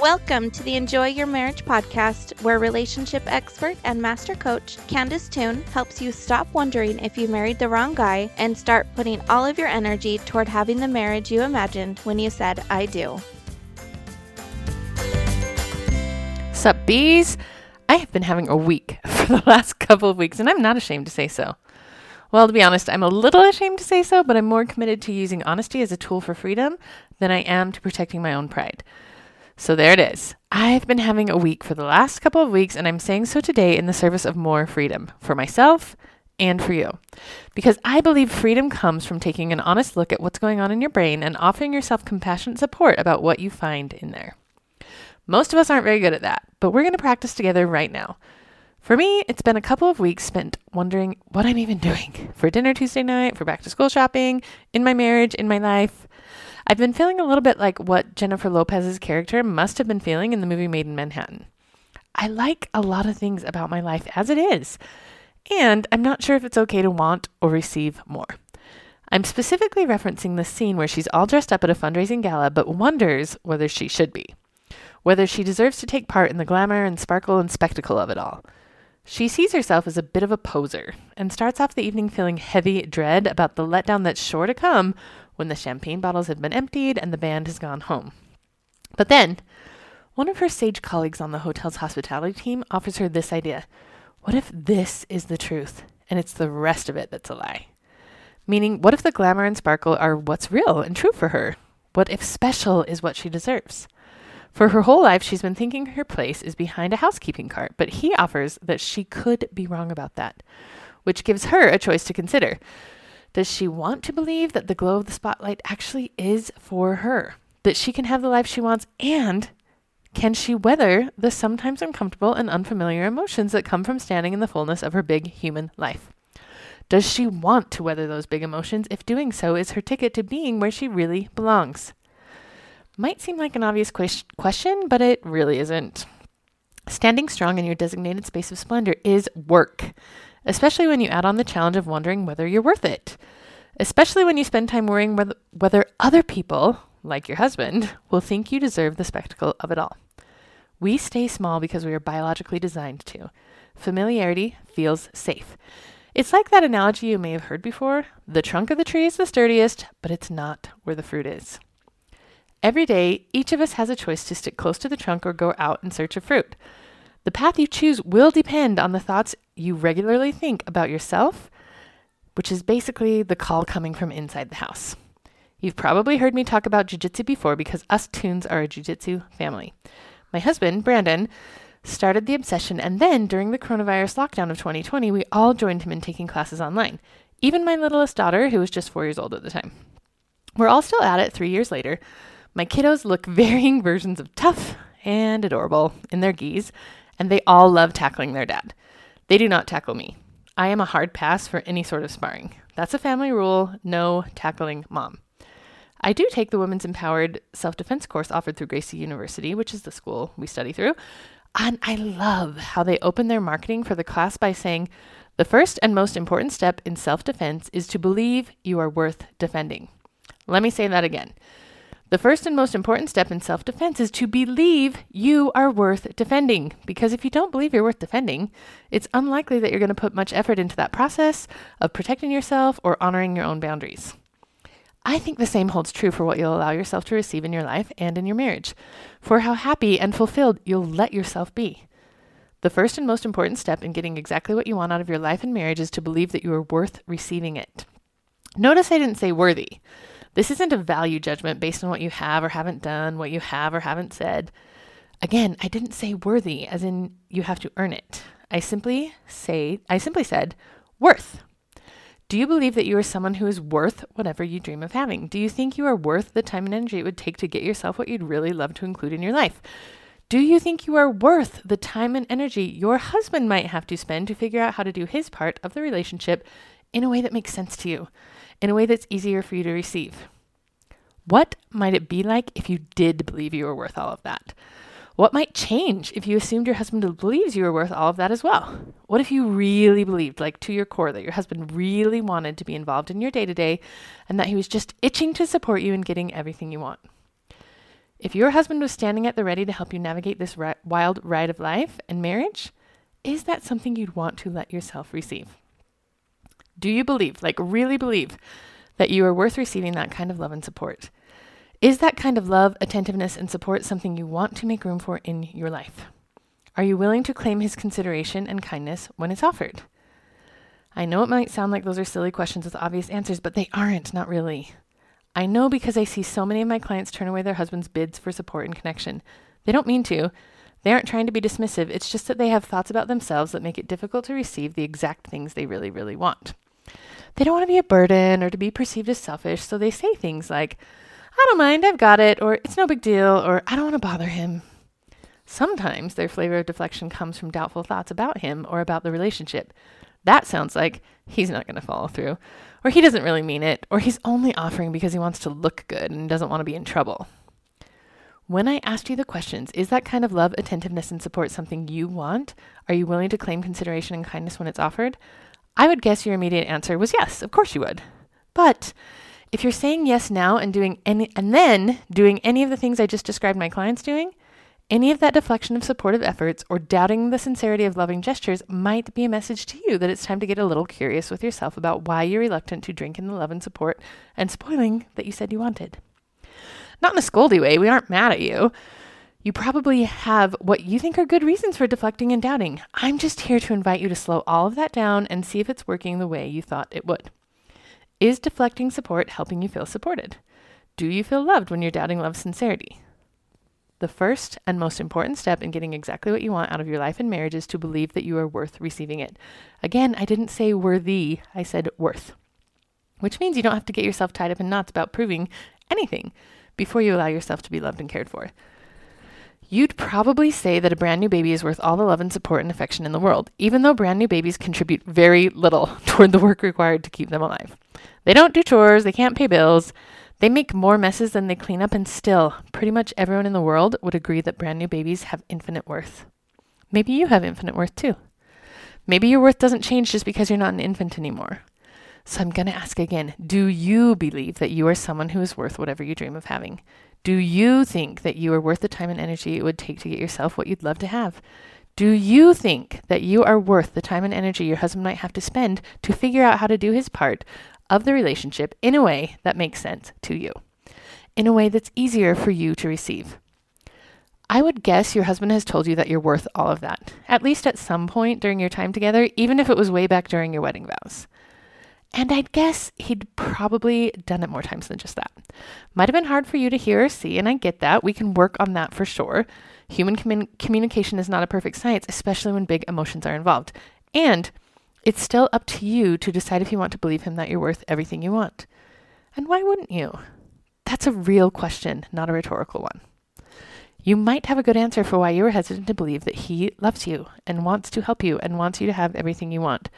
Welcome to the Enjoy Your Marriage podcast, where relationship expert and master coach Candice Toone helps you stop wondering if you married the wrong guy and start putting all of your energy toward having the marriage you imagined when you said, I do. Sup, bees? I have been having a week for the last couple of weeks, and I'm not ashamed to say so. Well, to be honest, I'm a little ashamed to say so, but I'm more committed to using honesty as a tool for freedom than I am to protecting my own pride. So there it is. I've been having a week for the last couple of weeks, and I'm saying so today in the service of more freedom for myself and for you. Because I believe freedom comes from taking an honest look at what's going on in your brain and offering yourself compassionate support about what you find in there. Most of us aren't very good at that, but we're going to practice together right now. For me, it's been a couple of weeks spent wondering what I'm even doing for dinner Tuesday night, for back to school shopping, in my marriage, in my life. I've been feeling a little bit like what Jennifer Lopez's character must have been feeling in the movie Maid in Manhattan. I like a lot of things about my life as it is, and I'm not sure if it's okay to want or receive more. I'm specifically referencing the scene where she's all dressed up at a fundraising gala but wonders whether she should be, whether she deserves to take part in the glamour and sparkle and spectacle of it all. She sees herself as a bit of a poser and starts off the evening feeling heavy dread about the letdown that's sure to come when the champagne bottles have been emptied and the band has gone home. But then, one of her sage colleagues on the hotel's hospitality team offers her this idea What if this is the truth and it's the rest of it that's a lie? Meaning, what if the glamour and sparkle are what's real and true for her? What if special is what she deserves? For her whole life, she's been thinking her place is behind a housekeeping cart, but he offers that she could be wrong about that, which gives her a choice to consider. Does she want to believe that the glow of the spotlight actually is for her? That she can have the life she wants? And can she weather the sometimes uncomfortable and unfamiliar emotions that come from standing in the fullness of her big human life? Does she want to weather those big emotions if doing so is her ticket to being where she really belongs? Might seem like an obvious question, but it really isn't. Standing strong in your designated space of splendor is work especially when you add on the challenge of wondering whether you're worth it. Especially when you spend time worrying whether, other people, like your husband, will think you deserve the spectacle of it all. We stay small because we are biologically designed to. Familiarity feels safe. It's like that analogy you may have heard before the trunk of the tree is the sturdiest, but it's not where the fruit is. Every day, each of us has a choice to stick close to the trunk or go out in search of fruit. The path you choose will depend on the thoughts you regularly think about yourself, which is basically the call coming from inside the house. You've probably heard me talk about jujitsu before because us Toones are a jujitsu family. My husband, Brandon, started the obsession, and then during the coronavirus lockdown of 2020, we all joined him in taking classes online, even my littlest daughter, who was just four years old at the time. We're all still at it three years later. My kiddos look varying versions of tough and adorable in their gis, and they all love tackling their dad. They do not tackle me. I am a hard pass for any sort of sparring. That's a family rule no tackling mom. I do take the Women's Empowered Self Defense course offered through Gracie University, which is the school we study through. And I love how they open their marketing for the class by saying the first and most important step in self defense is to believe you are worth defending. Let me say that again. The first and most important step in self defense is to believe you are worth defending. Because if you don't believe you're worth defending, it's unlikely that you're going to put much effort into that process of protecting yourself or honoring your own boundaries. I think the same holds true for what you'll allow yourself to receive in your life and in your marriage, for how happy and fulfilled you'll let yourself be. The first and most important step in getting exactly what you want out of your life and marriage is to believe that you are worth receiving it. Notice I didn't say worthy. This isn't a value judgment based on what you have or haven't done, what you have or haven't said. Again, I didn't say worthy as in you have to earn it. I simply say I simply said worth. Do you believe that you are someone who is worth whatever you dream of having? Do you think you are worth the time and energy it would take to get yourself what you'd really love to include in your life? Do you think you are worth the time and energy your husband might have to spend to figure out how to do his part of the relationship in a way that makes sense to you? In a way that's easier for you to receive. What might it be like if you did believe you were worth all of that? What might change if you assumed your husband believes you were worth all of that as well? What if you really believed, like to your core, that your husband really wanted to be involved in your day to day and that he was just itching to support you in getting everything you want? If your husband was standing at the ready to help you navigate this ri- wild ride of life and marriage, is that something you'd want to let yourself receive? Do you believe, like really believe, that you are worth receiving that kind of love and support? Is that kind of love, attentiveness, and support something you want to make room for in your life? Are you willing to claim his consideration and kindness when it's offered? I know it might sound like those are silly questions with obvious answers, but they aren't, not really. I know because I see so many of my clients turn away their husbands' bids for support and connection. They don't mean to. They aren't trying to be dismissive. It's just that they have thoughts about themselves that make it difficult to receive the exact things they really, really want. They don't want to be a burden or to be perceived as selfish, so they say things like, I don't mind, I've got it, or it's no big deal, or I don't want to bother him. Sometimes their flavor of deflection comes from doubtful thoughts about him or about the relationship. That sounds like he's not going to follow through, or he doesn't really mean it, or he's only offering because he wants to look good and doesn't want to be in trouble. When I asked you the questions, is that kind of love, attentiveness, and support something you want? Are you willing to claim consideration and kindness when it's offered? I would guess your immediate answer was yes, of course you would. But if you're saying yes now and doing any and then doing any of the things I just described my clients doing, any of that deflection of supportive efforts or doubting the sincerity of loving gestures might be a message to you that it's time to get a little curious with yourself about why you're reluctant to drink in the love and support and spoiling that you said you wanted. Not in a scoldy way, we aren't mad at you. You probably have what you think are good reasons for deflecting and doubting. I'm just here to invite you to slow all of that down and see if it's working the way you thought it would. Is deflecting support helping you feel supported? Do you feel loved when you're doubting love's sincerity? The first and most important step in getting exactly what you want out of your life and marriage is to believe that you are worth receiving it. Again, I didn't say worthy, I said worth, which means you don't have to get yourself tied up in knots about proving anything before you allow yourself to be loved and cared for. You'd probably say that a brand new baby is worth all the love and support and affection in the world, even though brand new babies contribute very little toward the work required to keep them alive. They don't do chores, they can't pay bills, they make more messes than they clean up, and still, pretty much everyone in the world would agree that brand new babies have infinite worth. Maybe you have infinite worth too. Maybe your worth doesn't change just because you're not an infant anymore. So I'm going to ask again Do you believe that you are someone who is worth whatever you dream of having? Do you think that you are worth the time and energy it would take to get yourself what you'd love to have? Do you think that you are worth the time and energy your husband might have to spend to figure out how to do his part of the relationship in a way that makes sense to you, in a way that's easier for you to receive. I would guess your husband has told you that you're worth all of that, at least at some point during your time together, even if it was way back during your wedding vows. And I'd guess he'd probably done it more times than just that. Might have been hard for you to hear or see, and I get that. We can work on that for sure. Human commun- communication is not a perfect science, especially when big emotions are involved. And it's still up to you to decide if you want to believe him that you're worth everything you want. And why wouldn't you? That's a real question, not a rhetorical one. You might have a good answer for why you are hesitant to believe that he loves you and wants to help you and wants you to have everything you want.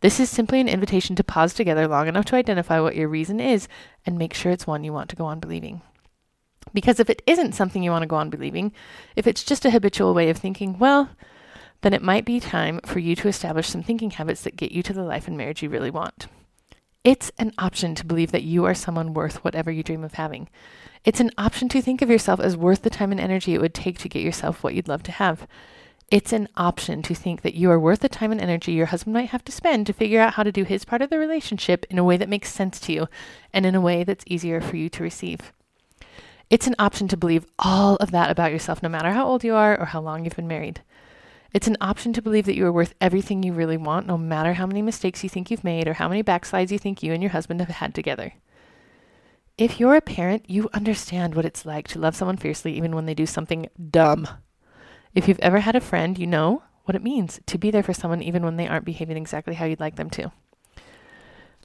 This is simply an invitation to pause together long enough to identify what your reason is and make sure it's one you want to go on believing. Because if it isn't something you want to go on believing, if it's just a habitual way of thinking, well, then it might be time for you to establish some thinking habits that get you to the life and marriage you really want. It's an option to believe that you are someone worth whatever you dream of having. It's an option to think of yourself as worth the time and energy it would take to get yourself what you'd love to have. It's an option to think that you are worth the time and energy your husband might have to spend to figure out how to do his part of the relationship in a way that makes sense to you and in a way that's easier for you to receive. It's an option to believe all of that about yourself, no matter how old you are or how long you've been married. It's an option to believe that you are worth everything you really want, no matter how many mistakes you think you've made or how many backslides you think you and your husband have had together. If you're a parent, you understand what it's like to love someone fiercely even when they do something dumb. If you've ever had a friend, you know what it means to be there for someone even when they aren't behaving exactly how you'd like them to.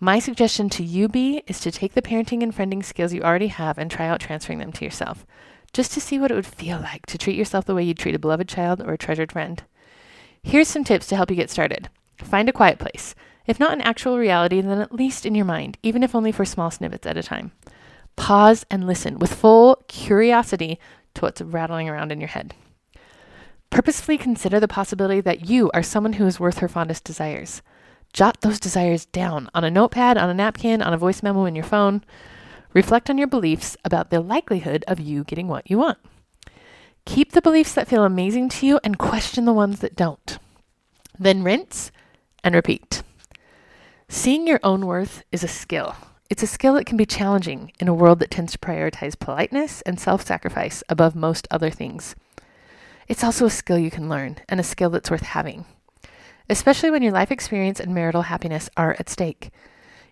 My suggestion to you, B, is to take the parenting and friending skills you already have and try out transferring them to yourself, just to see what it would feel like to treat yourself the way you'd treat a beloved child or a treasured friend. Here's some tips to help you get started. Find a quiet place. If not in actual reality, then at least in your mind, even if only for small snippets at a time. Pause and listen with full curiosity to what's rattling around in your head. Purposefully consider the possibility that you are someone who is worth her fondest desires. Jot those desires down on a notepad, on a napkin, on a voice memo in your phone. Reflect on your beliefs about the likelihood of you getting what you want. Keep the beliefs that feel amazing to you and question the ones that don't. Then rinse and repeat. Seeing your own worth is a skill. It's a skill that can be challenging in a world that tends to prioritize politeness and self sacrifice above most other things. It's also a skill you can learn and a skill that's worth having, especially when your life experience and marital happiness are at stake.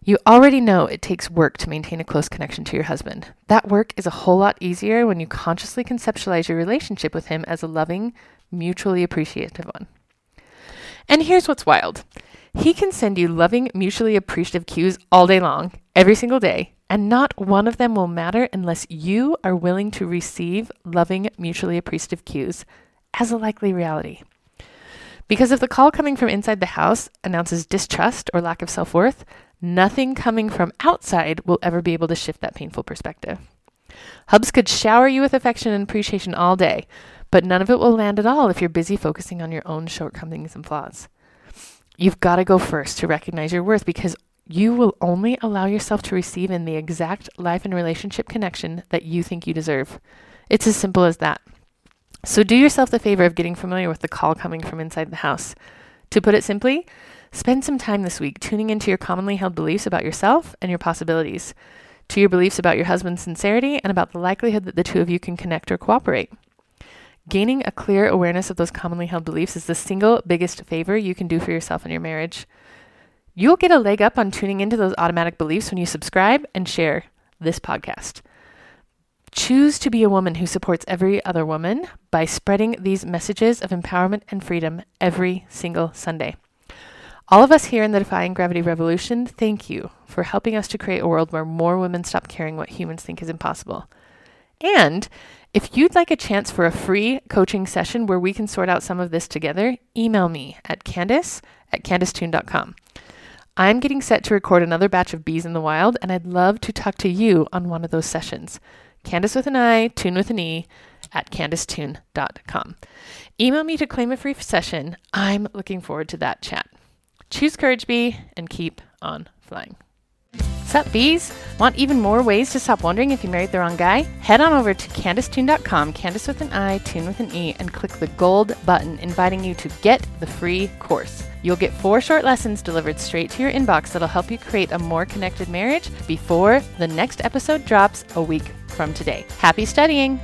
You already know it takes work to maintain a close connection to your husband. That work is a whole lot easier when you consciously conceptualize your relationship with him as a loving, mutually appreciative one. And here's what's wild he can send you loving, mutually appreciative cues all day long, every single day, and not one of them will matter unless you are willing to receive loving, mutually appreciative cues as a likely reality. Because if the call coming from inside the house announces distrust or lack of self worth, nothing coming from outside will ever be able to shift that painful perspective. Hubs could shower you with affection and appreciation all day, but none of it will land at all if you're busy focusing on your own shortcomings and flaws. You've got to go first to recognize your worth because you will only allow yourself to receive in the exact life and relationship connection that you think you deserve. It's as simple as that. So do yourself the favor of getting familiar with the call coming from inside the house. To put it simply, spend some time this week tuning into your commonly held beliefs about yourself and your possibilities, to your beliefs about your husband's sincerity and about the likelihood that the two of you can connect or cooperate. Gaining a clear awareness of those commonly held beliefs is the single biggest favor you can do for yourself and your marriage. You'll get a leg up on tuning into those automatic beliefs when you subscribe and share this podcast. Choose to be a woman who supports every other woman by spreading these messages of empowerment and freedom every single Sunday. All of us here in the Defying Gravity Revolution, thank you for helping us to create a world where more women stop caring what humans think is impossible. And if you'd like a chance for a free coaching session where we can sort out some of this together, email me at candice at candicetoone.com. I'm getting set to record another batch of Bees in the Wild, and I'd love to talk to you on one of those sessions. Candice with an I, Toone with an E, at candicetoone.com. Email me to claim a free session. I'm looking forward to that chat. Choose Courage Bee and keep on flying. Sup, bees? Want even more ways to stop wondering if you married the wrong guy? Head on over to CandiceToone.com, Candice with an I, Toone with an E, and click the gold button inviting you to get the free course. You'll get four short lessons delivered straight to your inbox that'll help you create a more connected marriage before the next episode drops a week from today. Happy studying!